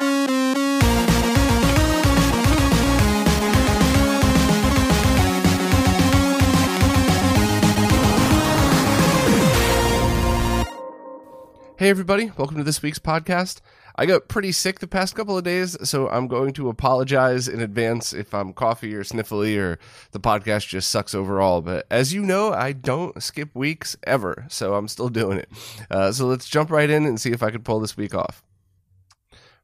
Hey, everybody, welcome to this week's podcast. I got pretty sick the past couple of days, so I'm going to apologize in advance if I'm coffee or sniffly or the podcast just sucks overall. But as you know, I don't skip weeks ever, so I'm still doing it. Uh, so let's jump right in and see if I can pull this week off.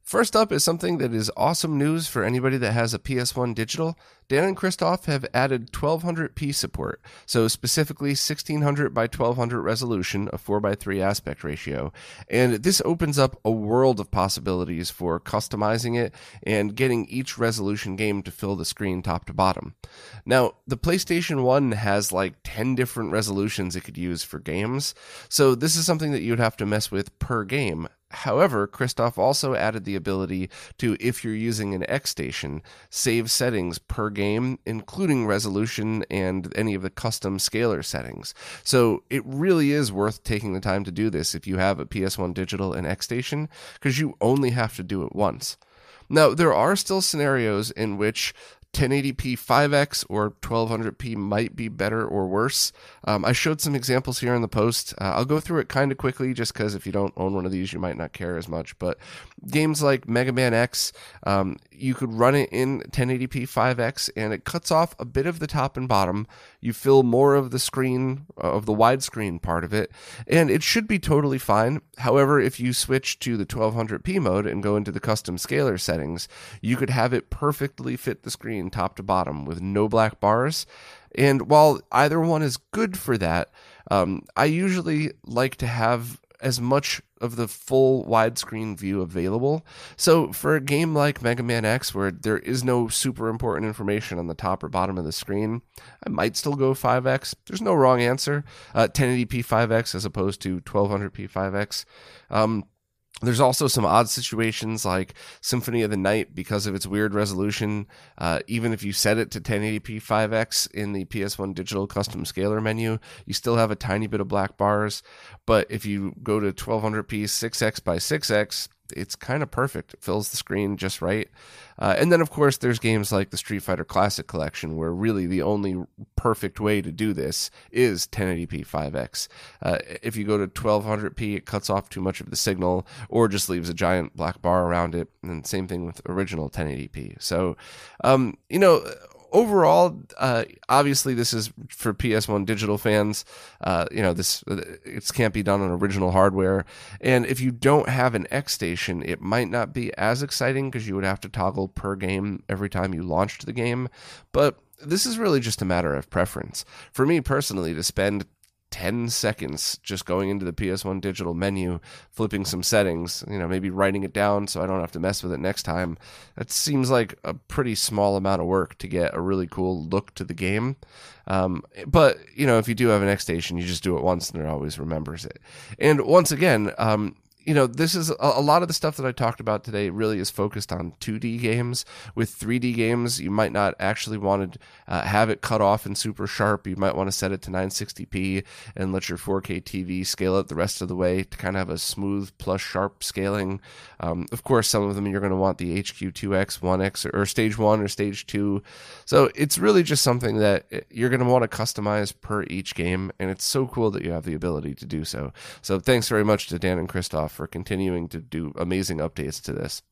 First up is something that is awesome news for anybody that has a PS1 digital. Dan and Christoph have added 1200p support, so specifically 1600 by 1200 resolution, a 4x3 aspect ratio. And this opens up a world of possibilities for customizing it and getting each resolution game to fill the screen top to bottom. Now, the PlayStation 1 has like 10 different resolutions it could use for games, so this is something that you'd have to mess with per game. However, Christoph also added the ability to, if you're using an X station, save settings per game, including resolution and any of the custom scaler settings. So it really is worth taking the time to do this if you have a PS1 digital and X station, because you only have to do it once. Now, there are still scenarios in which 1080p 5x or 1200p might be better or worse. Um, I showed some examples here in the post. Uh, I'll go through it kind of quickly just because if you don't own one of these, you might not care as much. But games like Mega Man X, um, you could run it in 1080p 5x and it cuts off a bit of the top and bottom. You fill more of the screen, uh, of the widescreen part of it, and it should be totally fine. However, if you switch to the 1200p mode and go into the custom scaler settings, you could have it perfectly fit the screen top to bottom with no black bars. And while either one is good for that, um, I usually like to have as much of the full widescreen view available. So for a game like Mega Man X, where there is no super important information on the top or bottom of the screen, I might still go 5x. There's no wrong answer. Uh, 1080p 5x as opposed to 1200p 5x. Um, there's also some odd situations like Symphony of the Night because of its weird resolution. Uh, even if you set it to 1080p 5x in the PS1 digital custom scaler menu, you still have a tiny bit of black bars. But if you go to 1200p 6x by 6x, it's kind of perfect. It fills the screen just right. Uh, and then, of course, there's games like the Street Fighter Classic Collection, where really the only perfect way to do this is 1080p 5x. Uh, if you go to 1200p, it cuts off too much of the signal or just leaves a giant black bar around it. And same thing with original 1080p. So, um, you know, overall, uh, obviously, this is for PS1 digital fans. Uh, you know, this it can't be done on original hardware, and if you don't have an X station, it might not be as exciting because you would have to toggle per game every time you launched the game. But this is really just a matter of preference. For me personally, to spend 10 seconds just going into the PS1 digital menu, flipping some settings, you know, maybe writing it down so I don't have to mess with it next time. That seems like a pretty small amount of work to get a really cool look to the game. Um, but, you know, if you do have an X station, you just do it once and it always remembers it. And once again, um, you know, this is a, lot of the stuff that I talked about today really is focused on 2D games. With 3D games, you might not actually want to uh, have it cut off and super sharp. You might want to set it to 960p and let your 4K TV scale it the rest of the way to kind of have a smooth plus sharp scaling. Um, of course, some of them you're going to want the HQ2X, 1X, or, or Stage 1 or Stage 2. So it's really just something that uh, you're going to want to customize per each game, and it's so cool that you have the ability to do so. So thanks very much to Dan and Christoph for continuing to do amazing updates to this.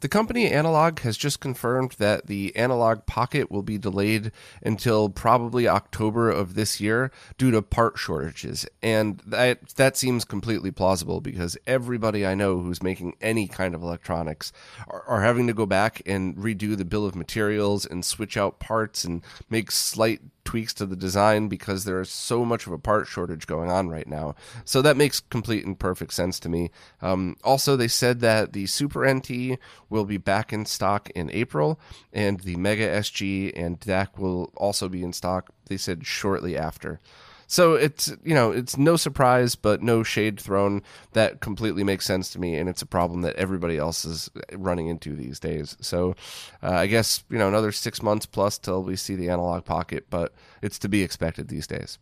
The company Analogue has just confirmed that the Analogue Pocket will be delayed until probably October of this year due to part shortages. And that that seems completely plausible because everybody I know who's making any kind of electronics are, are having to go back and redo the bill of materials and switch out parts and make slight tweaks to the design because there is so much of a part shortage going on right now. So that makes complete and perfect sense to me. Um, also, they said that the Super NT will be back in stock in April, and the Mega SG and DAC will also be in stock. They said shortly after. So it's you know it's no surprise, but no shade thrown. That completely makes sense to me, and it's a problem that everybody else is running into these days. So uh, I guess you know another six months plus till we see the Analogue Pocket, but it's to be expected these days.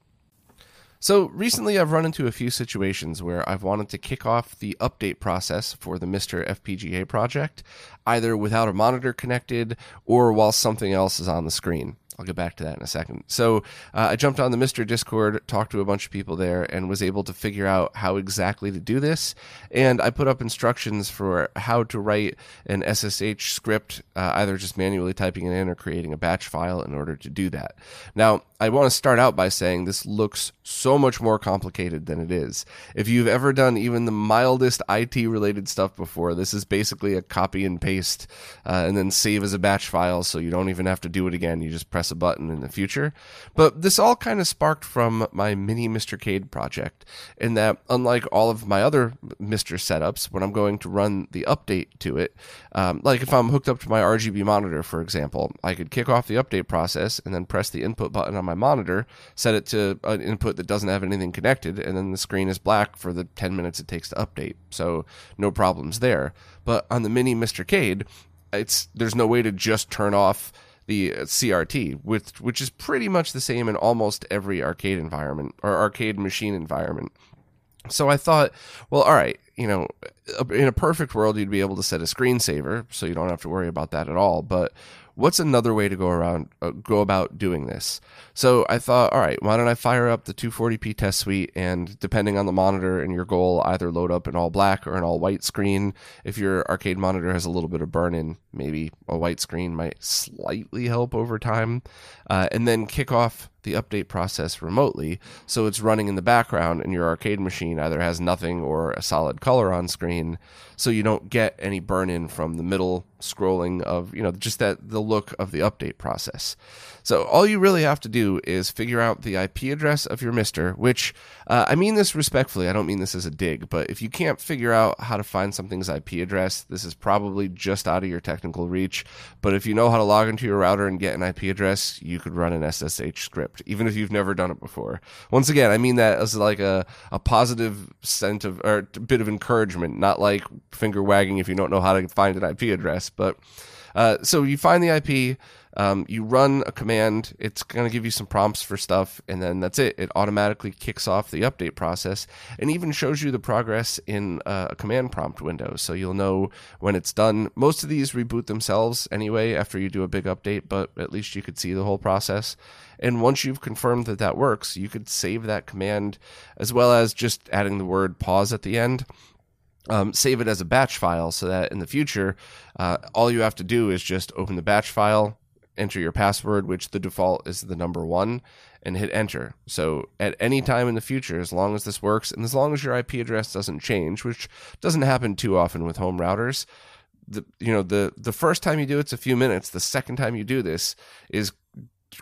So recently, I've run into a few situations where I've wanted to kick off the update process for the MiSTer FPGA project, either without a monitor connected or while something else is on the screen. I'll get back to that in a second. So uh, I jumped on the MiSTer Discord, talked to a bunch of people there, and was able to figure out how exactly to do this. And I put up instructions for how to write an SSH script, uh, either just manually typing it in or creating a batch file in order to do that. Now, I want to start out by saying this looks so much more complicated than it is. If you've ever done even the mildest IT related stuff before, this is basically a copy and paste uh, and then save as a batch file so you don't even have to do it again. You just press a button in the future. But this all kind of sparked from my mini MiSTercade project, in that unlike all of my other MiSTer setups, when I'm going to run the update to it, um, like if I'm hooked up to my RGB monitor, for example, I could kick off the update process and then press the input button on my monitor, set it to an input that doesn't have anything connected, and then the screen is black for the 10 minutes it takes to update. So no problems there. But on the mini MiSTercade, it's there's no way to just turn off the uh, CRT, which which is pretty much the same in almost every arcade environment or arcade machine environment. So I thought, well, all right, you know, uh, in a perfect world, you'd be able to set a screensaver, so you don't have to worry about that at all. But what's another way to go around uh, go about doing this? So i thought all right why don't i fire up the 240p test suite and depending on the monitor and your goal either load up an all black or an all white screen. If your arcade monitor has a little bit of burn in maybe a white screen might slightly help over time. Uh, and then kick off the update process remotely so it's running in the background and your arcade machine either has nothing or a solid color on screen so you don't get any burn in from the middle scrolling of you know just that the look of the update process so all you really have to do is figure out the IP address of your MiSTer, which uh, I mean this respectfully. I don't mean this as a dig, but if you can't figure out how to find something's IP address, this is probably just out of your technical reach. But if you know how to log into your router and get an IP address, you could run an SSH script, even if you've never done it before. Once again, I mean that as like a, a positive scent of or bit of encouragement, not like finger wagging if you don't know how to find an IP address, but. Uh, so you find the IP, um, you run a command, it's going to give you some prompts for stuff, and then that's it. It automatically kicks off the update process and even shows you the progress in uh, a command prompt window. So you'll know when it's done. Most of these reboot themselves anyway after you do a big update, but at least you could see the whole process. And once you've confirmed that that works, you could save that command as well as just adding the word pause at the end. Um, save it as a batch file so that in the future, uh, all you have to do is just open the batch file, enter your password, which the default is the number one, and hit enter. So at any time in the future, as long as this works and as long as your IP address doesn't change, which doesn't happen too often with home routers, the you know the the first time you do it's a few minutes. The second time you do this is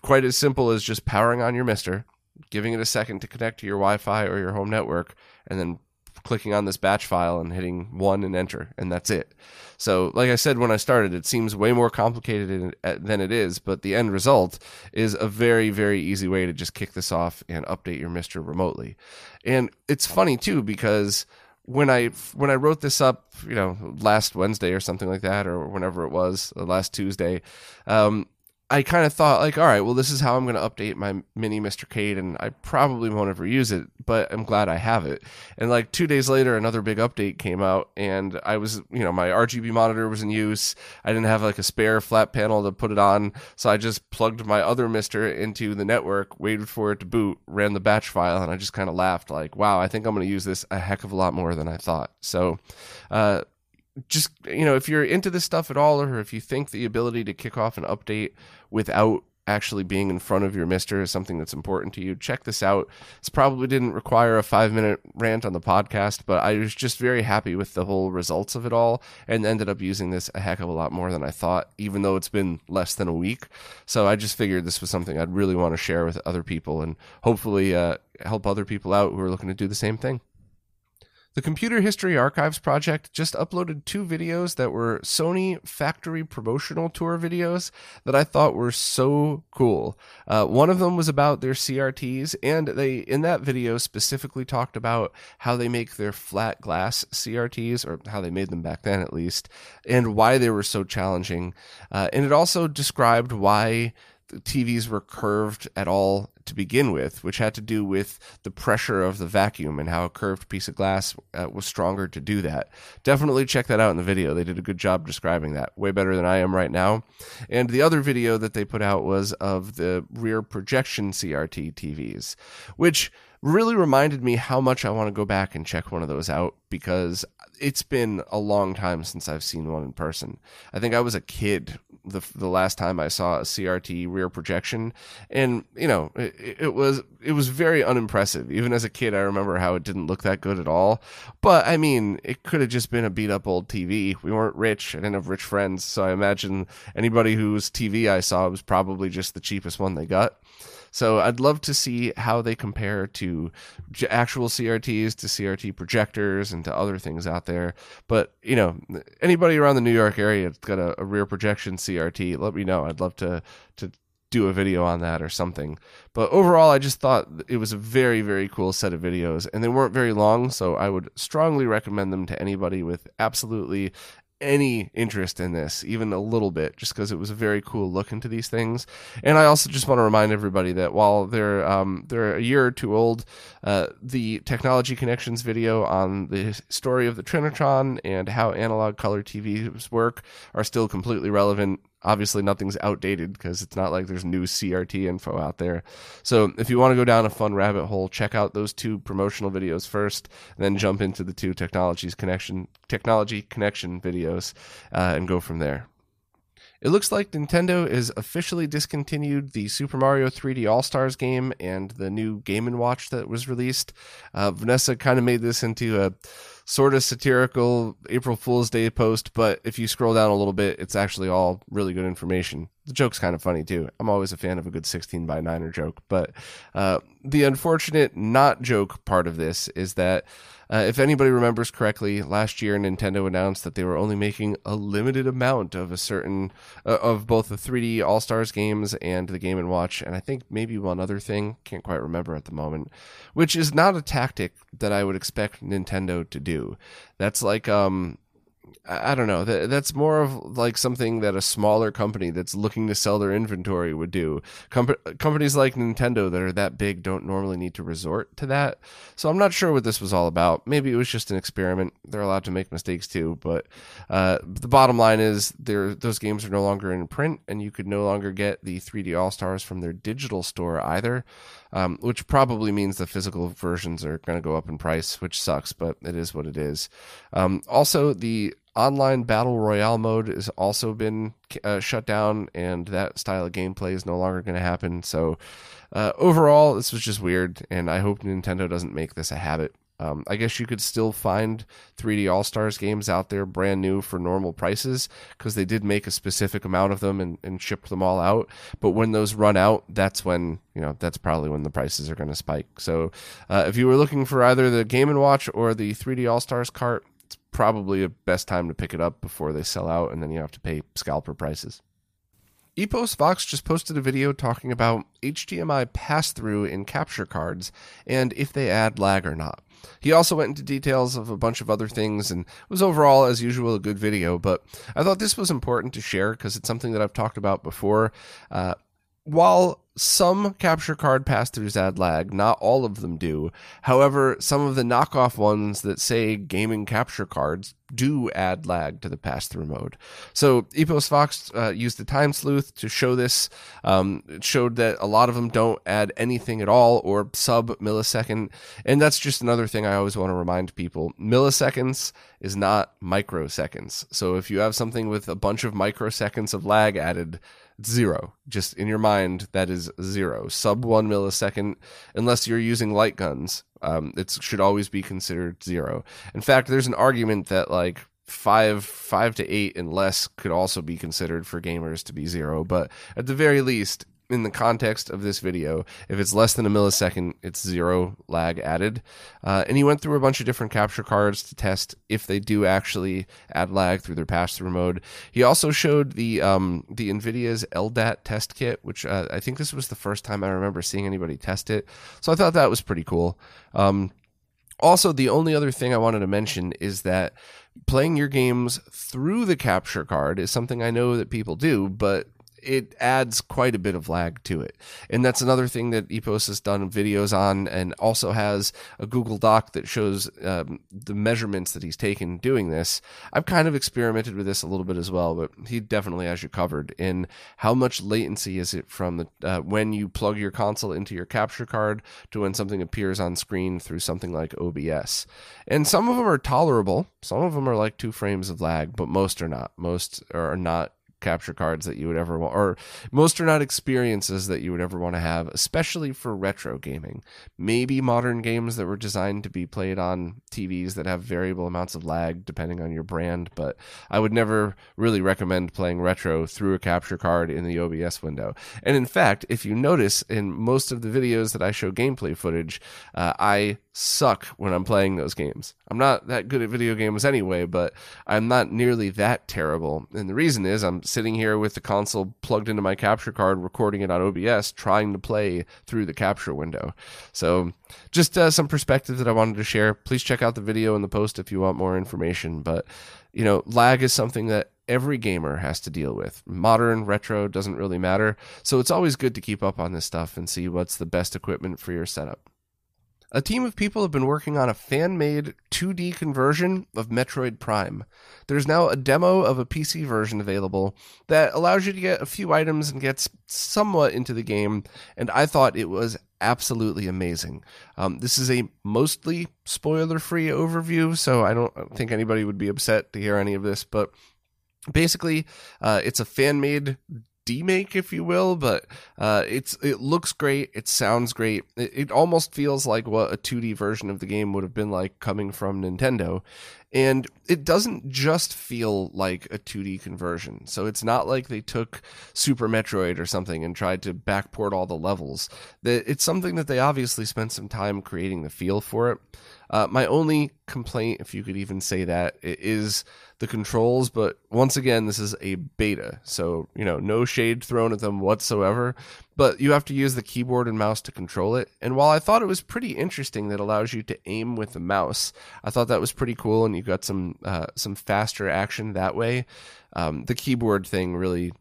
quite as simple as just powering on your MiSTer, giving it a second to connect to your Wi-Fi or your home network, and then clicking on this batch file and hitting one and enter, and that's it. So, like I said when I started, it seems way more complicated than it is, but the end result is a very, very easy way to just kick this off and update your MiSTer remotely. And it's funny too because when I when I wrote this up, you know, last Wednesday or something like that, or whenever it was, last Tuesday, um, I kind of thought like, all right, well, this is how I'm going to update my mini MiSTercade, and I probably won't ever use it, but I'm glad I have it. And like two days later, another big update came out, and I was, you know, my RGB monitor was in use. I didn't have like a spare flat panel to put it on, so I just plugged my other MiSTer into the network, waited for it to boot, ran the batch file, and I just kind of laughed like, wow, I think I'm going to use this a heck of a lot more than I thought. So, uh, just you know if you're into this stuff at all or if you think the ability to kick off an update without actually being in front of your MiSTer is something that's important to you, check this out. This probably didn't require a five minute rant on the podcast, but I was just very happy with the whole results of it all and ended up using this a heck of a lot more than I thought, even though it's been less than a week. So I just figured this was something I'd really want to share with other people and hopefully uh, help other people out who are looking to do the same thing. The Computer History Archives project just uploaded two videos that were Sony factory promotional tour videos that I thought were so cool. Uh, one of them was about their CRTs, and they in that video specifically talked about how they make their flat glass CRTs, or how they made them back then at least, and why they were so challenging. Uh, and it also described why the TVs were curved at all to begin with, which had to do with the pressure of the vacuum and how a curved piece of glass uh, was stronger to do that. Definitely check that out in the video. They did a good job describing that, way better than I am right now. And the other video that they put out was of the rear projection CRT TVs, which really reminded me how much I want to go back and check one of those out because it's been a long time since I've seen one in person. I think I was a kid the the last time I saw a CRT rear projection, and you know it, it, was it was very unimpressive. Even as a kid, I remember how it didn't look that good at all. But I mean, it could have just been a beat up old TV. We weren't rich. I didn't have rich friends, so I imagine anybody whose TV I saw was probably just the cheapest one they got. So I'd love to see how they compare to actual CRTs, to CRT projectors, and to other things out there. But you know, anybody around the New York area that's got a, a rear projection CRT, let me know. I'd love to to do a video on that or something. But overall, I just thought it was a very, very cool set of videos, and they weren't very long, so I would strongly recommend them to anybody with absolutely any interest in this, even a little bit, just because it was a very cool look into these things. And I also just want to remind everybody that while they're um, they're a year or two old, uh, the Technology Connections video on the story of the Trinitron and how analog color TVs work are still completely relevant obviously nothing's outdated because it's not like there's new CRT info out there. So if you want to go down a fun rabbit hole, check out those two promotional videos first, then jump into the two technologies connection technology connection videos uh, and go from there. It looks like Nintendo is officially discontinued the Super Mario 3D All Stars game and the new Game and Watch that was released. Uh, Vanessa kind of made this into a sort of satirical April Fool's Day post, but if you scroll down a little bit, it's actually all really good information. The joke's kind of funny too. I'm always a fan of a good 16 by 9er joke, but uh, the unfortunate not joke part of this is that uh, if anybody remembers correctly, last year Nintendo announced that they were only making a limited amount of a certain uh, of both the 3D All Stars games and the Game and Watch, and I think maybe one other thing, can't quite remember at the moment, which is not a tactic that I would expect Nintendo to do. That's like um I don't know. That's more of like something that a smaller company that's looking to sell their inventory would do. Com- companies like Nintendo that are that big don't normally need to resort to that. So I'm not sure what this was all about. Maybe it was just an experiment. They're allowed to make mistakes too. But uh, the bottom line is, those games are no longer in print, and you could no longer get the 3D All Stars from their digital store either. Um, which probably means the physical versions are going to go up in price, which sucks, but it is what it is. Um, also, the online battle royale mode has also been uh, shut down, and that style of gameplay is no longer going to happen. So, uh, overall, this was just weird, and I hope Nintendo doesn't make this a habit. Um, I guess you could still find 3D All Stars games out there brand new for normal prices because they did make a specific amount of them and, and ship them all out. But when those run out, that's when you know that's probably when the prices are going to spike. So uh, if you were looking for either the Game and Watch or the 3D All Stars cart, probably a best time to pick it up before they sell out, and then you have to pay scalper prices. EposVox just posted a video talking about HDMI pass through in capture cards and if they add lag or not. He also went into details of a bunch of other things and was overall, as usual, a good video. But I thought this was important to share because it's something that I've talked about before. Uh, while some capture card pass throughs add lag, not all of them do. However, some of the knockoff ones that say gaming capture cards do add lag to the pass through mode. So EposVox uh, used the time sleuth to show this. Um, it showed that a lot of them don't add anything at all or sub millisecond. And that's just another thing I always want to remind people milliseconds is not microseconds. So if you have something with a bunch of microseconds of lag added, zero. Just in your mind, that is zero. Sub one millisecond, unless you're using light guns, um, it should always be considered zero. In fact, there's an argument that like five five to eight and less could also be considered for gamers to be zero but at the very least in the context of this video, if it's less than a millisecond, it's zero lag added. Uh, and he went through a bunch of different capture cards to test if they do actually add lag through their pass-through mode. He also showed the um, the NVIDIA's LDAT test kit, which uh, I think this was the first time I remember seeing anybody test it. So I thought that was pretty cool. Um, also, the only other thing I wanted to mention is that playing your games through the capture card is something I know that people do, but it adds quite a bit of lag to it. And that's another thing that Epos has done videos on and also has a Google Doc that shows um, the measurements that he's taken doing this. I've kind of experimented with this a little bit as well, but he definitely has you covered in how much latency is it from the uh, when you plug your console into your capture card to when something appears on screen through something like OBS. And some of them are tolerable. Some of them are like two frames of lag, but most are not. Most are not capture cards that you would ever want, or most are not experiences that you would ever want to have, especially for retro gaming. Maybe modern games that were designed to be played on TVs that have variable amounts of lag depending on your brand, but I would never really recommend playing retro through a capture card in the OBS window. And in fact, if you notice in most of the videos that I show gameplay footage, uh, I suck when I'm playing those games. I'm not that good at video games anyway, but I'm not nearly that terrible. And the reason is I'm sitting here with the console plugged into my capture card, recording it on OBS, trying to play through the capture window. So, just uh, some perspective that I wanted to share. Please check out the video in the post if you want more information. But, you know, lag is something that every gamer has to deal with. Modern, retro, doesn't really matter. So, it's always good to keep up on this stuff and see what's the best equipment for your setup. A team of people have been working on a fan made 2D conversion of Metroid Prime. There's now a demo of a PC version available that allows you to get a few items and gets somewhat into the game, and I thought it was absolutely amazing. Um, this is a mostly spoiler free overview, so I don't think anybody would be upset to hear any of this, but basically, uh, it's a fan made demake, if you will, but uh, it's it looks great. It sounds great. It, it, almost feels like what a 2D version of the game would have been like coming from Nintendo. And it doesn't just feel like a 2D conversion. So it's not like they took Super Metroid or something and tried to backport all the levels. It's something that they obviously spent some time creating the feel for it. Uh, my only complaint, if you could even say that, is the controls. But once again, this is a beta, so you know, no shade thrown at them whatsoever. But you have to use the keyboard and mouse to control it. And while I thought it was pretty interesting that allows you to aim with the mouse, I thought that was pretty cool, and you got some uh, some faster action that way. Um, the keyboard thing really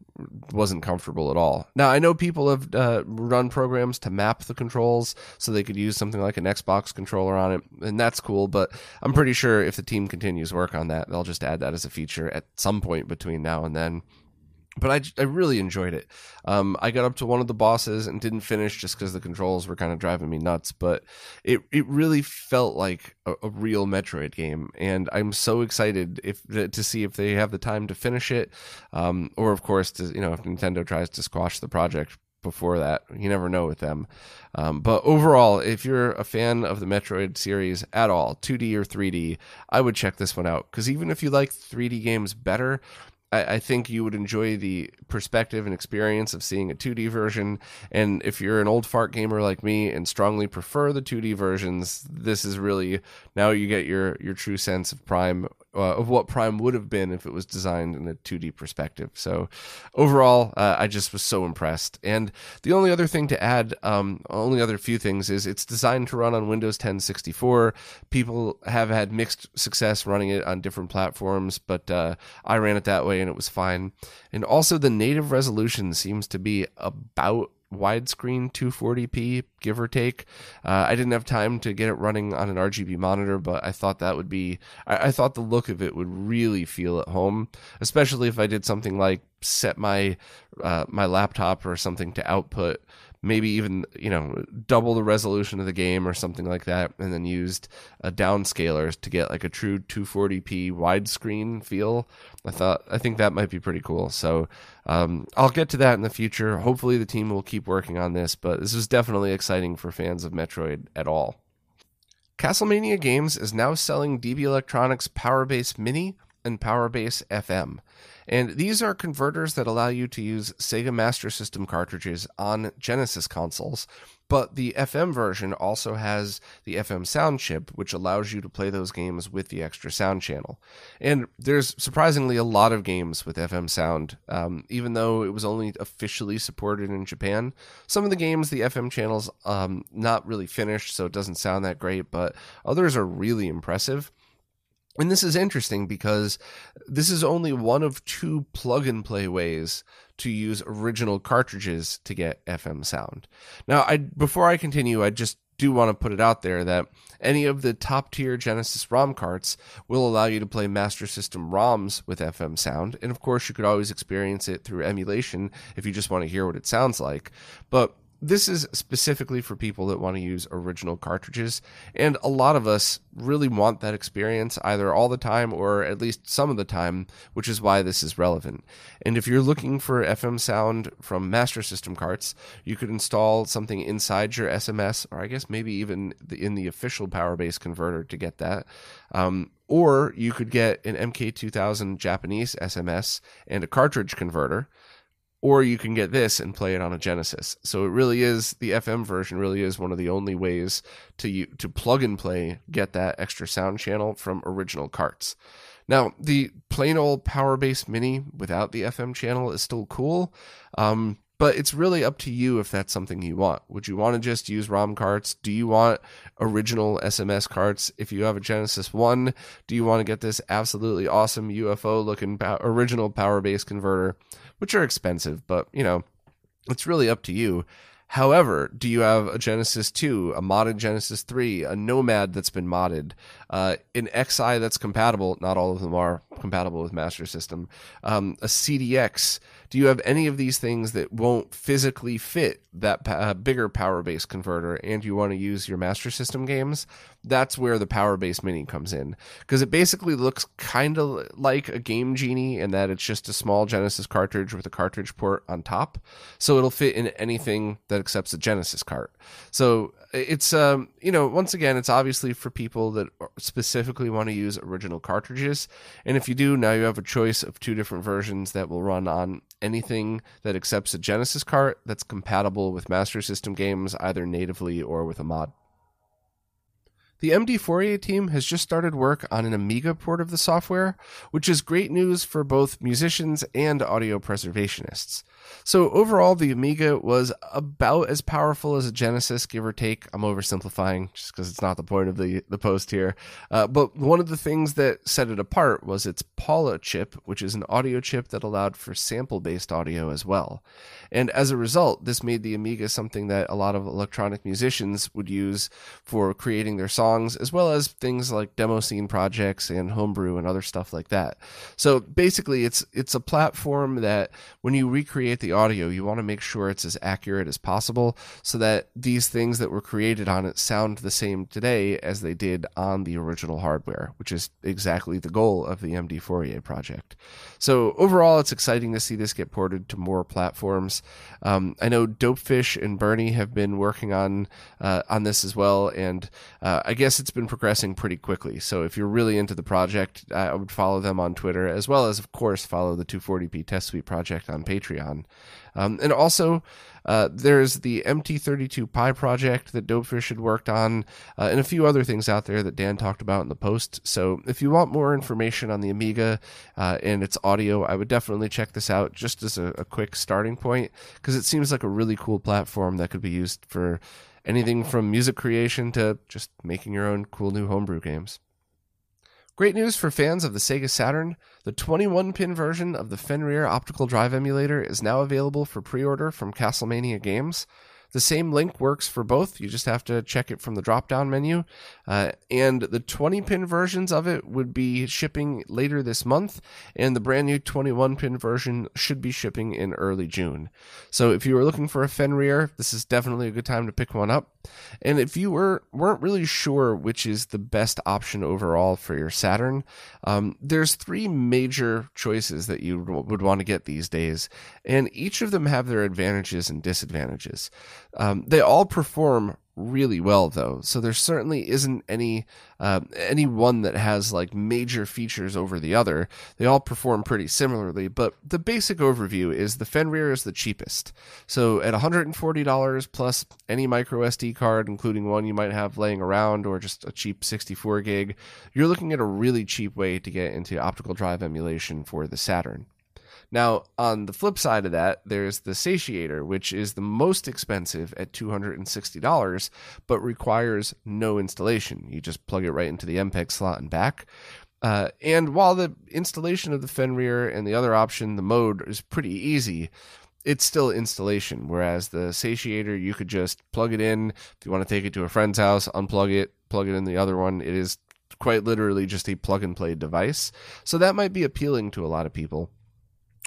wasn't comfortable at all. Now I know people have uh, run programs to map the controls so they could use something like an Xbox controller on it, and that's cool. But I'm pretty sure if the team continues work on that, they'll just add that as a feature at some point between now and then but I, I really enjoyed it. Um, I got up to one of the bosses and didn't finish just because the controls were kind of driving me nuts. But it it really felt like a, a, real Metroid game, and I'm so excited if to see if they have the time to finish it, um, or of course, to, you know, if Nintendo tries to squash the project before that. You never know with them. Um, but overall, if you're a fan of the Metroid series at all, 2D or 3D, I would check this one out because even if you like 3D games better, I, I, think you would enjoy the perspective and experience of seeing a 2D version. And if you're an old fart gamer like me and strongly prefer the 2D versions, this is really now you get your your true sense of Prime uh, of what Prime would have been if it was designed in a 2D perspective. So overall, uh, I just was so impressed. And the only other thing to add, um, only other few things is it's designed to run on Windows 10 64. People have had mixed success running it on different platforms, but uh, I ran it that way and it was fine. And also the native resolution seems to be about widescreen 240p, give or take. Uh, I didn't have time to get it running on an RGB monitor, but I thought that would be, I, I, thought the look of it would really feel at home, especially if I did something like set my uh, my laptop or something to output maybe even you know double the resolution of the game or something like that, and then used a downscaler to get like a true 240p widescreen feel. I thought I think that might be pretty cool. So um, I'll get to that in the future. Hopefully, the team will keep working on this, but this is definitely exciting for fans of Metroid at all. Castlemania Games is now selling DB Electronics Powerbase Mini and Powerbase FM. And these are converters that allow you to use Sega Master System cartridges on Genesis consoles. But the FM version also has the FM sound chip, which allows you to play those games with the extra sound channel. And there's surprisingly a lot of games with FM sound, um, even though it was only officially supported in Japan. Some of the games, the FM channel's um, not really finished, so it doesn't sound that great, but others are really impressive. And this is interesting because this is only one of two plug and play ways to use original cartridges to get FM sound. Now, I before I continue, I just do want to put it out there that any of the top tier Genesis ROM carts will allow you to play Master System ROMs with FM sound. And of course, you could always experience it through emulation if you just want to hear what it sounds like. But this is specifically for people that want to use original cartridges and a lot of us really want that experience either all the time or at least some of the time which is why this is relevant. And if you're looking for fm sound from master system carts you could install something inside your sms or i guess maybe even in the official powerbase converter to get that. Um, or you could get an mk2000 japanese sms and a cartridge converter or you can get this and play it on a Genesis. So it really is the FM version really is one of the only ways to you to plug and play get that extra sound channel from original carts. Now, the plain old Powerbase Mini without the FM channel is still cool. Um, but it's really up to you if that's something you want. Would you want to just use ROM carts? Do you want original SMS carts? If you have a Genesis 1, do you want to get this absolutely awesome UFO looking original power base converter? which are expensive, but you know, it's really up to you. However, do you have a Genesis 2, a modded Genesis 3, a Nomad that's been modded, uh, an X'Eye that's compatible? Not all of them are compatible with Master System. Um, a CDX. Do you have any of these things that won't physically fit that uh, bigger Powerbase converter and you want to use your Master System games? That's where the power base Mini comes in because it basically looks kind of like a Game Genie in that it's just a small Genesis cartridge with a cartridge port on top. So it'll fit in anything that accepts a Genesis cart. So it's um you know once again it's obviously for people that specifically want to use original cartridges and if you do now you have a choice of two different versions that will run on anything that accepts a genesis cart that's compatible with master system games either natively or with a mod the MDFourier team has just started work on an Amiga port of the software, which is great news for both musicians and audio preservationists. So, overall, the Amiga was about as powerful as a Genesis, give or take. I'm oversimplifying just because it's not the point of the, the post here. Uh, but one of the things that set it apart was its Paula chip, which is an audio chip that allowed for sample based audio as well. And as a result, this made the Amiga something that a lot of electronic musicians would use for creating their songs songs, as well as things like demo scene projects and homebrew and other stuff like that. So basically, it's it's a platform that when you recreate the audio, you want to make sure it's as accurate as possible, so that these things that were created on it sound the same today as they did on the original hardware, which is exactly the goal of the MDFourier project. So overall, it's exciting to see this get ported to more platforms. Um, I know Dopefish and Bernie have been working on uh, on this as well, and uh, I guess it's been progressing pretty quickly. So if you're really into the project, I would follow them on Twitter, as well as, of course, follow the 240p Test Suite project on Patreon. Um, and also, uh, there's the MT32 Pi project that Dopefish had worked on, uh, and a few other things out there that Dan talked about in the post. So if you want more information on the Amiga uh, and its audio, I would definitely check this out just as a, a quick starting point because it seems like a really cool platform that could be used for anything from music creation to just making your own cool new homebrew games. Great news for fans of the Sega Saturn. The 21 pin version of the Fenrir optical drive emulator is now available for pre order from Castlemania Games. The same link works for both. You just have to check it from the drop down menu. Uh, and the 20 pin versions of it would be shipping later this month, and the brand new 21 pin version should be shipping in early June. So if you are looking for a Fenrir, this is definitely a good time to pick one up. And if you were weren't really sure which is the best option overall for your Saturn, um, there's three major choices that you would want to get these days, and each of them have their advantages and disadvantages. Um, they all perform really well though. So there certainly isn't any uh, any one that has like major features over the other. They all perform pretty similarly but the basic overview is the fenrir is the cheapest. So at $140 plus any micro sd card including one you might have laying around or just a cheap 64 gig you're looking at a really cheap way to get into optical drive emulation for the saturn now, on the flip side of that, there's the Satiator, which is the most expensive at $260, but requires no installation. You just plug it right into the MPEG slot and back. Uh, and while the installation of the Fenrir and the other option, the mode, is pretty easy, it's still installation. Whereas the Satiator, you could just plug it in. If you want to take it to a friend's house, unplug it, plug it in the other one. It is quite literally just a plug and play device. So that might be appealing to a lot of people.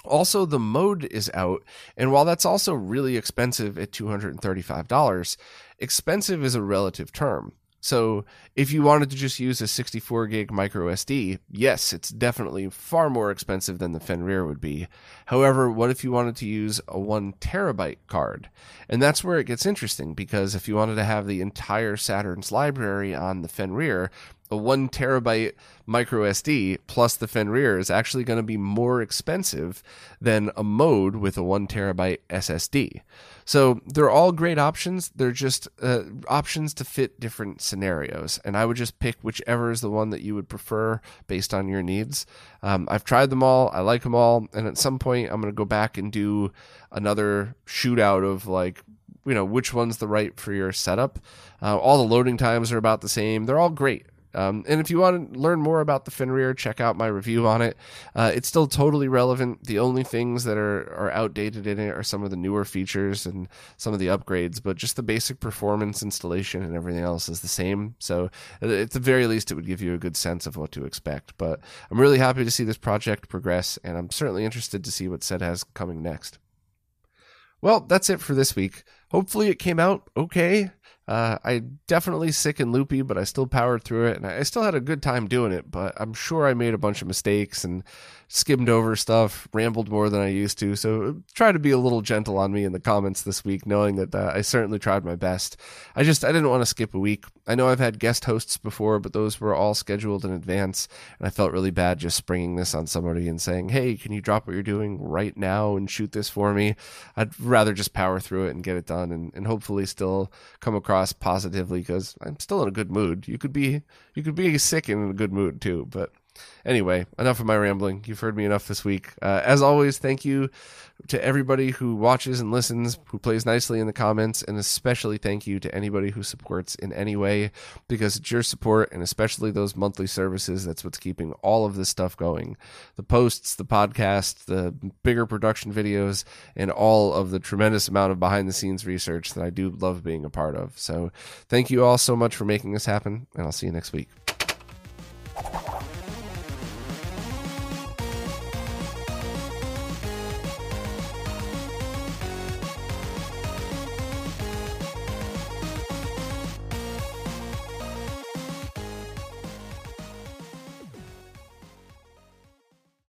Also, the mode is out, and while that's also really expensive at $235, expensive is a relative term. So, if you wanted to just use a 64 gig micro SD, yes, it's definitely far more expensive than the Fenrir would be. However, what if you wanted to use a 1 terabyte card? And that's where it gets interesting because if you wanted to have the entire Saturn's library on the Fenrir, a one terabyte micro SD plus the Fenrir is actually going to be more expensive than a mode with a one terabyte SSD. So they're all great options. They're just uh, options to fit different scenarios. And I would just pick whichever is the one that you would prefer based on your needs. Um, I've tried them all. I like them all. And at some point, I'm going to go back and do another shootout of like you know which one's the right for your setup. Uh, all the loading times are about the same. They're all great. Um, and if you want to learn more about the Fenrir, check out my review on it. Uh, it's still totally relevant. The only things that are, are outdated in it are some of the newer features and some of the upgrades, but just the basic performance, installation, and everything else is the same. So at the very least, it would give you a good sense of what to expect. But I'm really happy to see this project progress, and I'm certainly interested to see what SED has coming next. Well, that's it for this week. Hopefully, it came out okay. Uh, I definitely sick and loopy, but I still powered through it, and I still had a good time doing it. But I'm sure I made a bunch of mistakes and skimmed over stuff, rambled more than I used to. So try to be a little gentle on me in the comments this week, knowing that uh, I certainly tried my best. I just I didn't want to skip a week. I know I've had guest hosts before, but those were all scheduled in advance, and I felt really bad just springing this on somebody and saying, "Hey, can you drop what you're doing right now and shoot this for me?" I'd rather just power through it and get it done, and, and hopefully still come across positively because I'm still in a good mood. You could be you could be sick and in a good mood too, but Anyway, enough of my rambling. You've heard me enough this week. Uh, as always, thank you to everybody who watches and listens, who plays nicely in the comments, and especially thank you to anybody who supports in any way because it's your support and especially those monthly services that's what's keeping all of this stuff going. The posts, the podcast, the bigger production videos, and all of the tremendous amount of behind the scenes research that I do love being a part of. So thank you all so much for making this happen, and I'll see you next week.